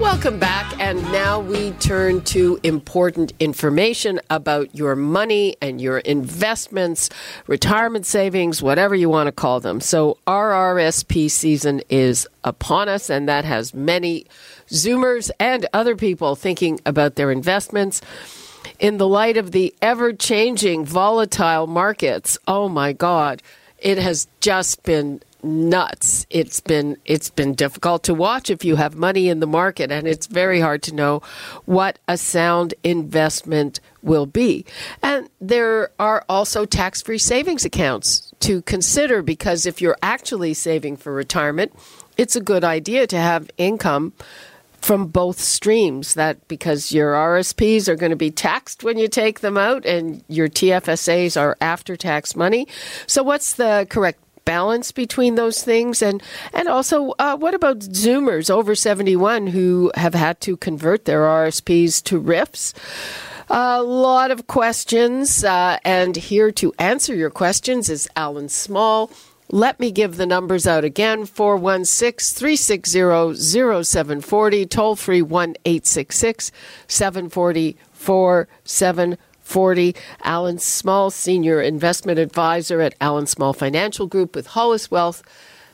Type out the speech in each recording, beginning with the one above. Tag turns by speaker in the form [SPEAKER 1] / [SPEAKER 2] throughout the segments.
[SPEAKER 1] Welcome back, and now we turn to important information about your money and your investments, retirement savings, whatever you want to call them. So, RRSP season is upon us, and that has many Zoomers and other people thinking about their investments. In the light of the ever changing, volatile markets, oh my God, it has just been nuts. It's been it's been difficult to watch if you have money in the market and it's very hard to know what a sound investment will be. And there are also tax-free savings accounts to consider because if you're actually saving for retirement, it's a good idea to have income from both streams that because your RSPs are going to be taxed when you take them out and your TFSAs are after tax money. So what's the correct balance between those things and and also uh, what about zoomers over 71 who have had to convert their RSPs to RIFs? a lot of questions uh, and here to answer your questions is Allan Small let me give the numbers out again 416 360 0740, toll free 1 866 740 4740. Allan Small, Senior Investment Advisor at Allan Small Financial Group with HollisWealth.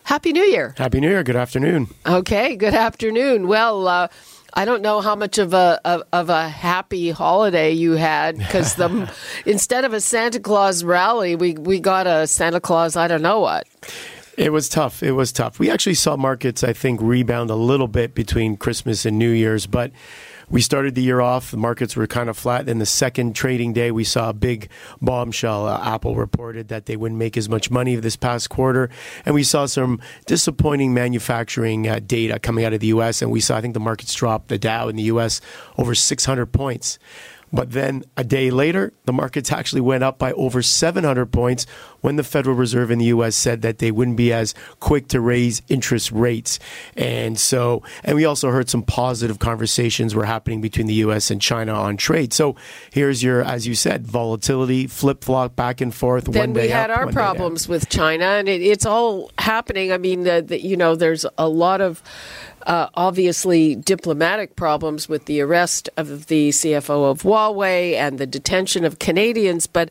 [SPEAKER 1] Happy New Year.
[SPEAKER 2] Happy New Year. Good afternoon.
[SPEAKER 1] Okay, good afternoon. Well, uh, I don't know how much of a of, of a happy holiday you had because the instead of a Santa Claus rally, we we got a Santa Claus. I don't know what.
[SPEAKER 2] It was tough. It was tough. We actually saw markets, I think, rebound a little bit between Christmas and New Year's, but we started the year off. The markets were kind of flat. Then the second trading day, we saw a big bombshell. Uh, Apple reported that they wouldn't make as much money this past quarter, and we saw some disappointing manufacturing uh, data coming out of the U.S. And we saw, I think, the markets drop. The Dow in the U.S. over 600 points. But then a day later, the markets actually went up by over 700 points when the Federal Reserve in the U.S. said that they wouldn't be as quick to raise interest rates. And so, and we also heard some positive conversations were happening between the U.S. and China on trade. So here's your, as you said, volatility, flip flop back and forth.
[SPEAKER 1] Then we had
[SPEAKER 2] up,
[SPEAKER 1] our problems with China, and it, it's all happening. I mean, uh, the, you know, there's a lot of uh, obviously diplomatic problems with the arrest of the CFO of Huawei and the detention of Canadians, but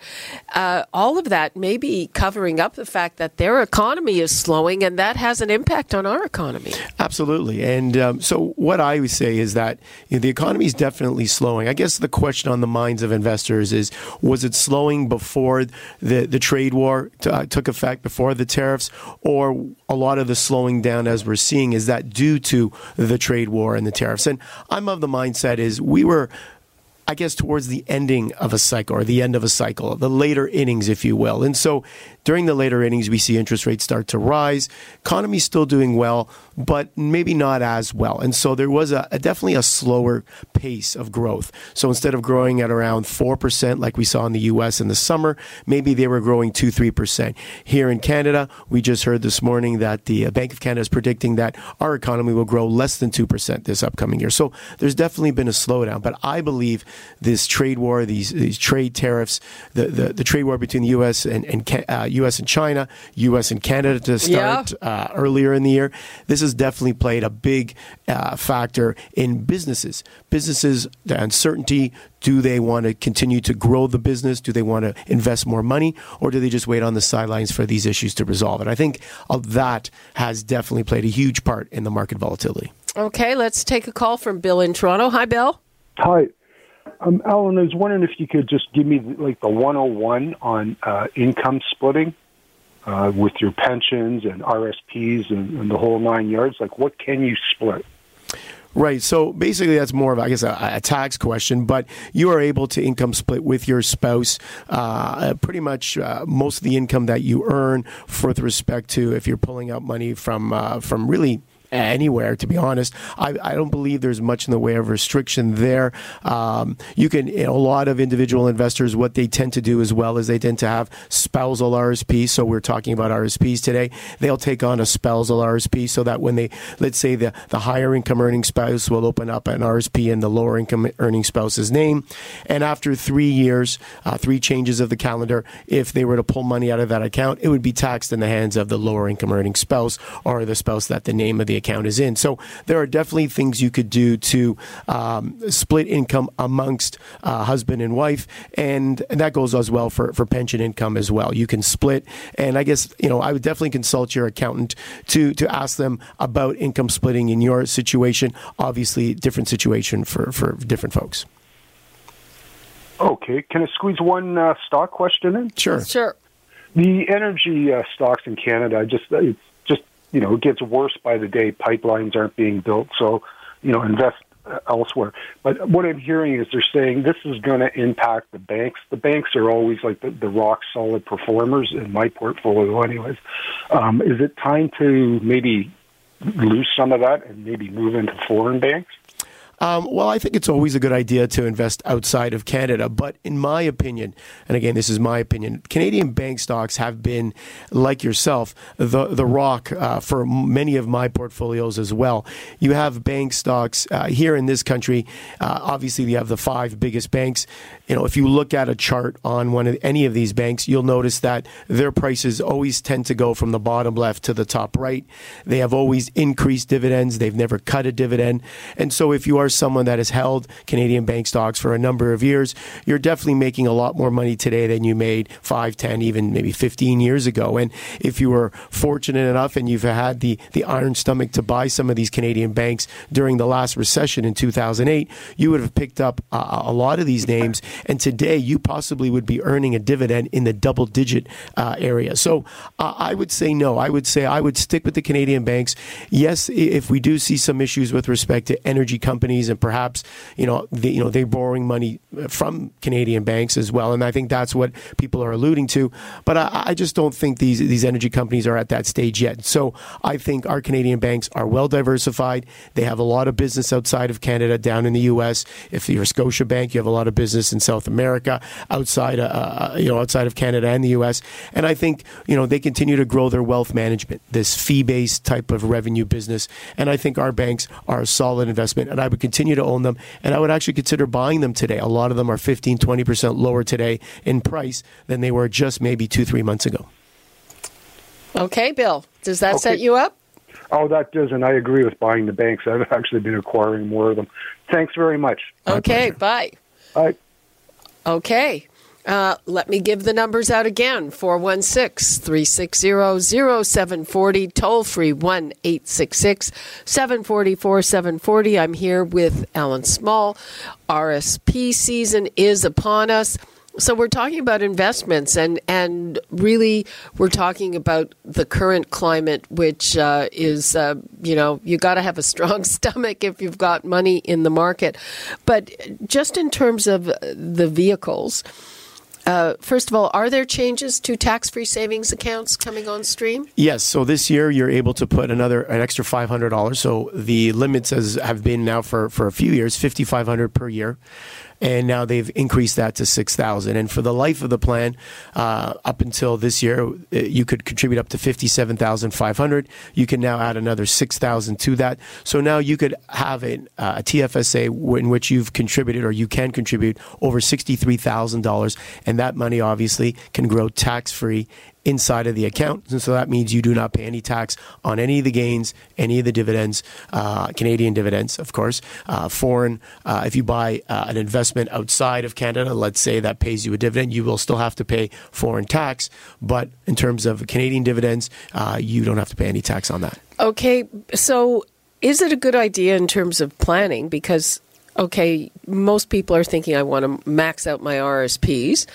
[SPEAKER 1] uh, all of that may be covering up the fact that their economy is slowing, and that has an impact on our economy.
[SPEAKER 2] Absolutely. And um, so, what I would say is that you know, the economy is definitely slowing. I guess the question on the minds of investors is was it slowing before the, the trade war t- uh, took effect, before the tariffs, or a lot of the slowing down as we're seeing is that due to the trade war and the tariffs. And I'm of the mindset is we were I guess towards the ending of a cycle or the end of a cycle, the later innings, if you will. And so during the later innings, we see interest rates start to rise. Economy's still doing well, but maybe not as well. And so there was a, a definitely a slower pace of growth. So instead of growing at around 4% like we saw in the US in the summer, maybe they were growing 2 3%. Here in Canada, we just heard this morning that the uh, Bank of Canada is predicting that our economy will grow less than 2% this upcoming year. So there's definitely been a slowdown. But I believe this trade war, these, these trade tariffs, the, the, the trade war between the US and, and uh, U.S. and China, U.S. and Canada to start yeah. uh, earlier in the year. This has definitely played a big uh, factor in businesses. Businesses, the uncertainty. Do they want to continue to grow the business? Do they want to invest more money, or do they just wait on the sidelines for these issues to resolve? And I think that has definitely played a huge part in the market volatility.
[SPEAKER 1] Okay, let's take a call from Bill in Toronto. Hi, Bill.
[SPEAKER 3] Hi. Um, Allan, I was wondering if you could just give me like the 101 on uh, income splitting uh, with your pensions and RSPs and, and the whole nine yards. Like, what can you split?
[SPEAKER 2] Right. So basically, that's more of, I guess, a, a, tax question. But you are able to income split with your spouse uh, pretty much uh, most of the income that you earn, with respect to if you're pulling out money from uh, from really anywhere, to be honest. I, I don't believe there's much in the way of restriction there. Um, you can, you know, a lot of individual investors, what they tend to do as well is they tend to have spousal RSP. So we're talking about RSPs today. They'll take on a spousal RSP so that when they, let's say the, the higher income earning spouse will open up an RSP in the lower income earning spouse's name. And after three years, uh, three changes of the calendar, if they were to pull money out of that account, it would be taxed in the hands of the lower income earning spouse or the spouse that the name of the account is in. So there are definitely things you could do to um, split income amongst uh, husband and wife, and, and that goes as well for, for pension income as well. You can split, and I guess you know I would definitely consult your accountant to to ask them about income splitting in your situation. Obviously, different situation for for different folks.
[SPEAKER 3] Okay, can I squeeze one uh, stock question in?
[SPEAKER 2] Sure.
[SPEAKER 1] Sure.
[SPEAKER 3] The energy uh, stocks in Canada just it's just you know it gets worse by the day. Pipelines aren't being built, so you know invest uh, elsewhere. But what I'm hearing is they're saying this is going to impact the banks. The banks are always like the, the rock solid performers in my portfolio, anyways. Um, is it time to maybe lose some of that and maybe move into foreign banks?
[SPEAKER 2] Um, well, I think it's always a good idea to invest outside of Canada. But in my opinion, and again, this is my opinion, Canadian bank stocks have been, like yourself, the, the rock uh, for many of my portfolios as well. You have bank stocks uh, here in this country. Uh, obviously, you have the five biggest banks. You know, if you look at a chart on one of any of these banks, you'll notice that their prices always tend to go from the bottom left to the top right. They have always increased dividends. They've never cut a dividend. And so if you are someone that has held Canadian bank stocks for a number of years, you're definitely making a lot more money today than you made 5, 10, even maybe 15 years ago. And if you were fortunate enough and you've had the, the iron stomach to buy some of these Canadian banks during the last recession in 2008, you would have picked up a, lot of these names. And today you possibly would be earning a dividend in the double digit uh, area. So uh, I would say no. I would say I would stick with the Canadian banks. Yes, if we do see some issues with respect to energy companies and perhaps you know the, you know they're borrowing money from Canadian banks as well, and I think that's what people are alluding to. But I, I just don't think these these energy companies are at that stage yet. So I think our Canadian banks are well diversified. They have a lot of business outside of Canada, down in the U.S. If you're a Scotiabank, you have a lot of business in South America, outside uh, uh you know outside of Canada and the U.S. And I think you know they continue to grow their wealth management, this fee based type of revenue business, and I think our banks are a solid investment, and I would continue to own them, and I would actually consider buying them today. A lot of them are 15, 20% lower today in price than they were just maybe two, three months ago.
[SPEAKER 1] Okay, Bill, does that
[SPEAKER 3] Okay.
[SPEAKER 1] set you up?
[SPEAKER 3] Oh, that does, and I agree with buying the banks. I've actually been acquiring more of them. Thanks very much.
[SPEAKER 1] okay, bye.
[SPEAKER 3] Bye.
[SPEAKER 1] Okay. Uh, let me give the numbers out again 416 360 0740, toll free 1 866 744 740. I'm here with Allan Small. RSP season is upon us. So we're talking about investments, and and really we're talking about the current climate, which uh, is uh, you know you got to have a strong stomach if you've got money in the market. But just in terms of the vehicles, uh, first of all, are there changes to tax-free savings accounts coming on stream?
[SPEAKER 2] Yes. So this year you're able to put another an extra five hundred dollars. So the limits has have been now for for a few years fifty five hundred per year. And now they've increased that to six thousand. And for the life of the plan, uh, up until this year, uh, you could contribute up to fifty-seven thousand five hundred. You can now add another six thousand to that. So now you could have a, uh, a TFSA in which you've contributed, or you can contribute over sixty-three thousand dollars, and that money obviously can grow tax-free inside of the account. And so that means you do not pay any tax on any of the gains, any of the dividends, uh, Canadian dividends, of course, uh, foreign. Uh, if you buy uh, an investment outside of Canada, let's say that pays you a dividend, you will still have to pay foreign tax. But in terms of Canadian dividends, uh, you don't have to pay any tax on that.
[SPEAKER 1] Okay, so is it a good idea in terms of planning? Because, okay, most people are thinking, I want to max out my RSPs,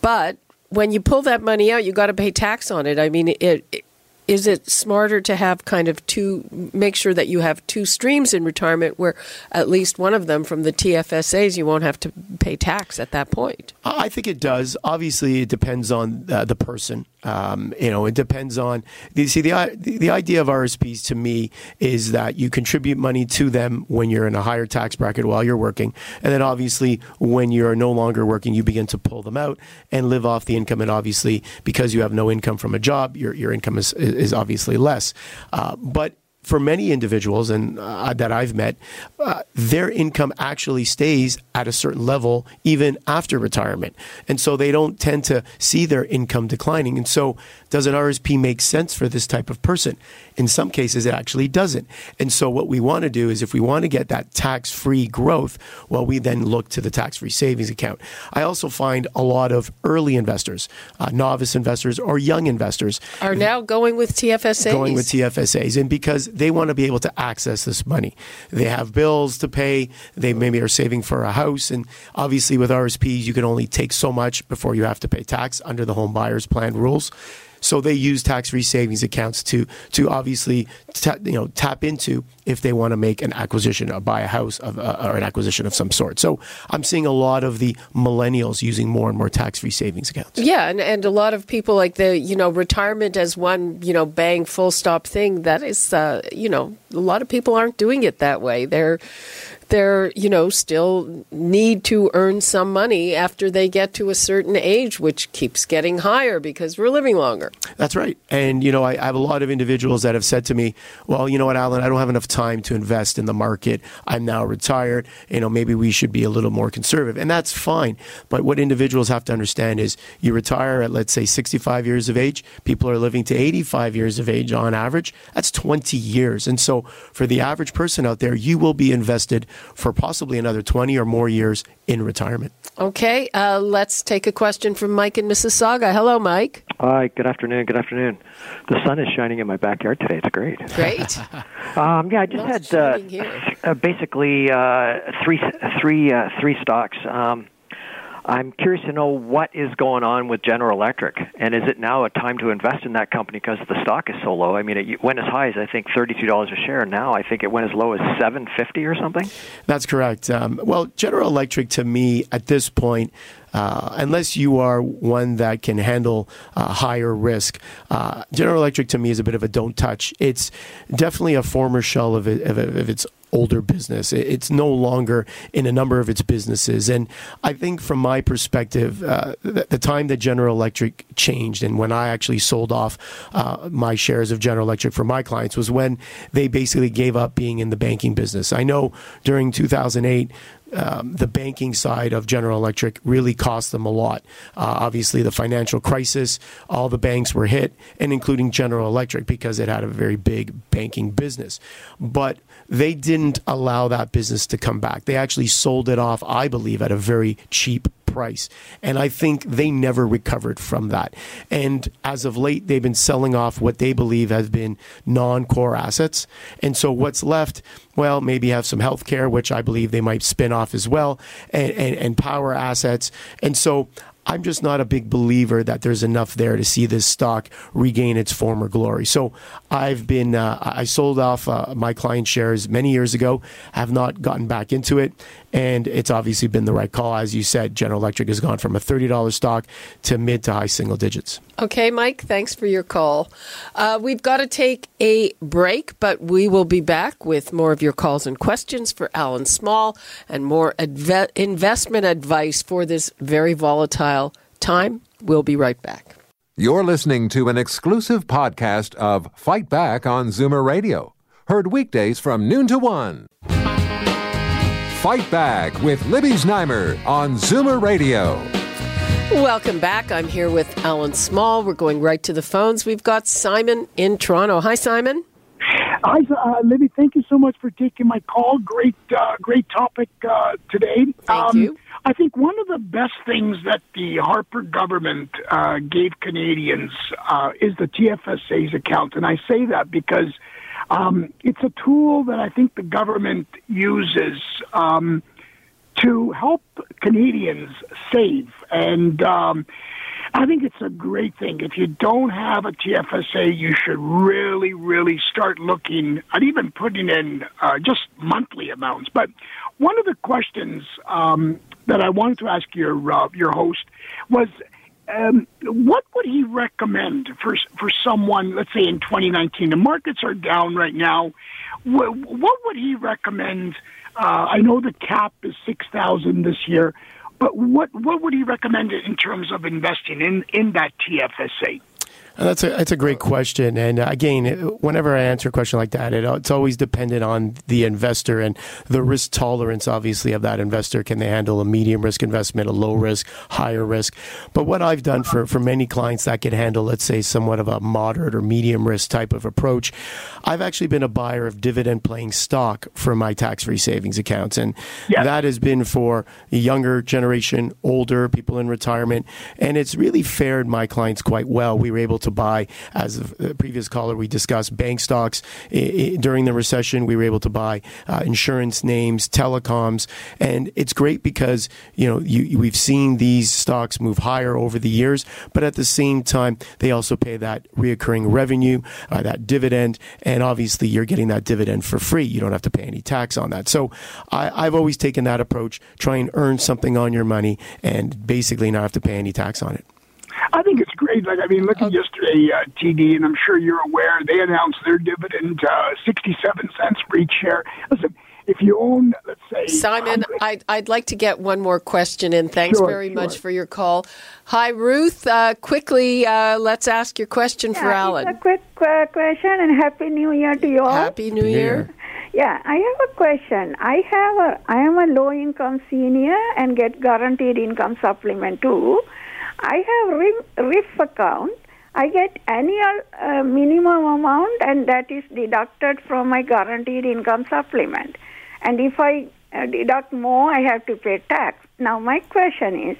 [SPEAKER 1] but when you pull that money out, you got to pay tax on it. I mean, it, it, is it smarter to have kind of two, make sure that you have two streams in retirement where at least one of them from the TFSAs, you won't have to pay tax at that point?
[SPEAKER 2] I think it does. Obviously, it depends on uh, the person. Um, you know, it depends on. You see, the, the idea of RSPs to me is that you contribute money to them when you're in a higher tax bracket while you're working, and then obviously when you're no longer working, you begin to pull them out and live off the income. And obviously, because you have no income from a job, your your income is is obviously less. Uh, but for many individuals and uh, that I've met, uh, their income actually stays at a certain level even after retirement, and so they don't tend to see their income declining. And so, does an RSP make sense for this type of person? In some cases, it actually doesn't. And so, what we want to do is, if we want to get that tax-free growth, well, we then look to the tax-free savings account. I also find a lot of early investors, uh, novice investors, or young investors
[SPEAKER 1] are now going with TFSAs.
[SPEAKER 2] Going with TFSAs, and because they want to be able to access this money. They have bills to pay. They maybe are saving for a house. And obviously, with RSPs, you can only take so much before you have to pay tax under the home buyers plan rules. So they use tax-free savings accounts to to obviously ta- you know tap into if they want to make an acquisition or buy a house of, uh, or an acquisition of some sort. So I'm seeing a lot of the millennials using more and more tax-free savings accounts.
[SPEAKER 1] Yeah, and, and a lot of people like the you know retirement as one you know bang full stop thing. That is uh, you know a lot of people aren't doing it that way. They're they're you know still need to earn some money after they get to a certain age which keeps getting higher because we're living longer.
[SPEAKER 2] That's right. And you know I, I, have a lot of individuals that have said to me well you know what alan i don't have enough time to invest in the market. I'm now retired. You know maybe we should be a little more conservative. And that's fine. But what individuals have to understand is you retire at let's say 65 years of age people are living to 85 years of age on average. That's 20 years. And so for the average person out there you will be invested for possibly another 20 or more years in retirement.
[SPEAKER 1] Okay, uh, let's take a question from Mike in Mississauga. Hello, Mike.
[SPEAKER 4] Hi, good afternoon. Good afternoon. The sun is shining in my backyard today. It's great.
[SPEAKER 1] Great.
[SPEAKER 4] um, yeah, I just had uh, uh, basically uh, three, three, uh, three stocks. Um, I'm curious to know what is going on with General Electric, and is it now a time to invest in that company because the stock is so low? I mean, it went as high as I think thirty-two dollars a share. Now I think it went as low as seven fifty or something.
[SPEAKER 2] That's correct. Um, well, General Electric to me at this point. Uh, unless you are one that can handle uh, higher risk. Uh, General Electric to me is a bit of a don't touch. It's definitely a former shell of, it, of, of its older business. It's no longer in a number of its businesses. And I think from my perspective, uh, the, time that General Electric changed and when I actually sold off uh, my shares of General Electric for my clients was when they basically gave up being in the banking business. I know during 2008, um, the banking side of General Electric really cost them a lot. Uh, obviously, the financial crisis, all the banks were hit, and including General Electric because it had a very big banking business. But they didn't allow that business to come back. They actually sold it off, I believe, at a very cheap price. And I think they never recovered from that. And as of late, they've been selling off what they believe has been non core assets. And so what's left, well, maybe have some healthcare, which I believe they might spin off as well, and, and, and power assets. And so I'm just not a big believer that there's enough there to see this stock regain its former glory. So I've been, uh, I sold off uh, my client shares many years ago, have not gotten back into it. And it's obviously been the right call. As you said, General Electric has gone from a $30 stock to mid to high single digits.
[SPEAKER 1] Okay, Mike, thanks for your call. Uh, we've got to take a break, but we will be back with more of your calls and questions for Allan Small and more adve- investment advice for this very volatile time. We'll be right back.
[SPEAKER 5] You're listening to an exclusive podcast of Fight Back on Zoomer Radio, heard weekdays from noon to one. Fight Back with Libby Znaimer on Zoomer Radio.
[SPEAKER 1] Welcome back. I'm here with Allan Small. We're going right to the phones. We've got Simon in Toronto. Hi, Simon.
[SPEAKER 6] Hi, uh, Libby. Thank you so much for taking my call. Great, uh, great topic uh, today.
[SPEAKER 1] Thank um, you.
[SPEAKER 6] I think one of the best things that the Harper government uh, gave Canadians uh, is the TFSA's account, and I say that because um, it's a tool that I think the government uses um, to help Canadians save. And um, I think it's a great thing. If you don't have a TFSA, you should really, really start looking at even putting in uh, just monthly amounts. But one of the questions um, that I wanted to ask your uh, your host was um, what would he recommend for for someone? Let's say in 2019, the markets are down right now. What, what would he recommend? Uh, I know the cap is six thousand this year, but what what would he recommend in terms of investing in in that TFSA?
[SPEAKER 2] That's a that's a great question, and uh, again, whenever I answer a question like that, it, it's always dependent on the investor and the risk tolerance, obviously, of that investor. Can they handle a medium risk investment, a low risk, higher risk? But what I've done for for many clients that can handle, let's say, somewhat of a moderate or medium risk type of approach, I've actually been a buyer of dividend paying stock for my tax free savings accounts, and yes. that has been for a younger generation, older people in retirement, and it's really fared my clients quite well. We were able to buy, as the previous caller we discussed, bank stocks during the recession. We were able to buy uh, insurance names, telecoms, and it's great because you know you, we've seen these stocks move higher over the years, but at the same time they also pay that reoccurring revenue, uh, that dividend, and obviously you're getting that dividend for free. You don't have to pay any tax on that. So I, I've always taken that approach: try and earn something on your money, and basically not have to pay any tax on it.
[SPEAKER 6] I think it's great. Like I mean, look at yesterday, uh, TD, and I'm sure you're aware they announced their dividend, uh, 67 cents for each share. Listen, if you own, let's say,
[SPEAKER 1] Simon, I'd, I'd like to get one more question in. Thanks
[SPEAKER 6] sure,
[SPEAKER 1] very
[SPEAKER 6] sure.
[SPEAKER 1] much for your call. Hi, Ruth. Uh, quickly, uh, let's ask your question
[SPEAKER 7] yeah,
[SPEAKER 1] for Allan.
[SPEAKER 7] It's a quick uh, question, and happy New Year to you all.
[SPEAKER 1] Happy New Year.
[SPEAKER 7] Yeah, I have a question. I have a, I am a low income senior and get guaranteed income supplement too. I have RIF account. I get annual uh, minimum amount, and that is deducted from my guaranteed income supplement. And if I uh, deduct more, I have to pay tax. Now, my question is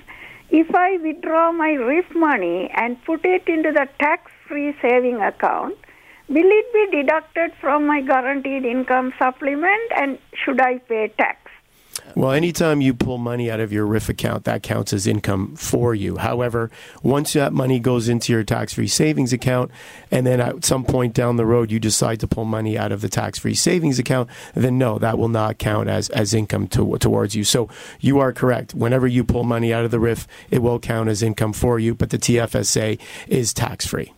[SPEAKER 7] if I withdraw my RIF money and put it into the tax free saving account, will it be deducted from my guaranteed income supplement and should I pay tax?
[SPEAKER 2] Well, anytime you pull money out of your RIF account, that counts as income for you. However, once that money goes into your tax free savings account, and then at some point down the road you decide to pull money out of the tax free savings account, then no, that will not count as, as income to, towards you. So you are correct. Whenever you pull money out of the RIF, it will count as income for you, but the TFSA is tax free.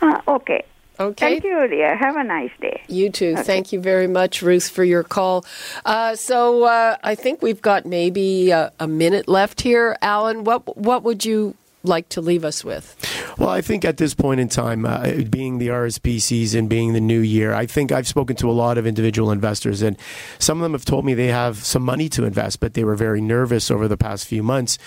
[SPEAKER 7] Uh, okay.
[SPEAKER 1] Okay.
[SPEAKER 7] Thank you, dear. Have a nice day.
[SPEAKER 1] You too. Okay. Thank you very much, Ruth, for your call. Uh, so uh, I think we've got maybe a, a, minute left here. Allan, what what would you like to leave us with?
[SPEAKER 2] Well, I think at this point in time, uh, being the RSP season, being the new year, I think I've spoken to a lot of individual investors, and some of them have told me they have some money to invest, but they were very nervous over the past few months.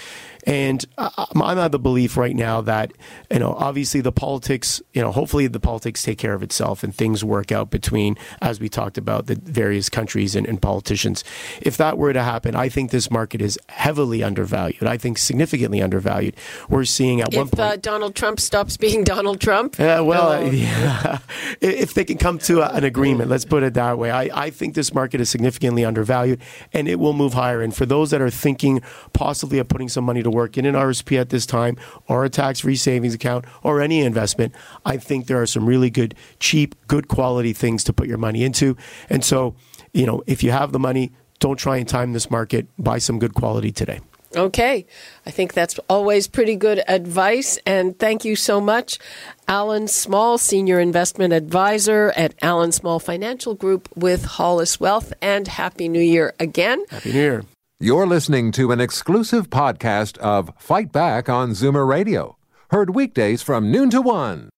[SPEAKER 2] And I'm of the belief right now that, you know, obviously the politics, you know, hopefully the politics take care of itself and things work out between, as we talked about, the various countries and, and politicians. If that were to happen, I think this market is heavily undervalued. I think significantly undervalued. We're seeing at
[SPEAKER 1] if,
[SPEAKER 2] one point.
[SPEAKER 1] Uh, Donald Trump stops being Donald Trump?
[SPEAKER 2] Well, uh, yeah. if they can come to a, an agreement, let's put it that way. I, I think this market is significantly undervalued and it will move higher. And for those that are thinking possibly of putting some money to work in an RSP at this time or a tax free savings account or any investment, I think there are some really good, cheap, good quality things to put your money into. And so, you know, if you have the money, don't try and time this market. Buy some good quality today.
[SPEAKER 1] Okay. I think that's always pretty good advice. And thank you so much, Allan Small, Senior Investment Advisor at Allan Small Financial Group with HollisWealth. And Happy New Year again.
[SPEAKER 2] Happy New Year.
[SPEAKER 5] You're listening to an exclusive podcast of Fight Back on Zoomer Radio, heard weekdays from noon to one.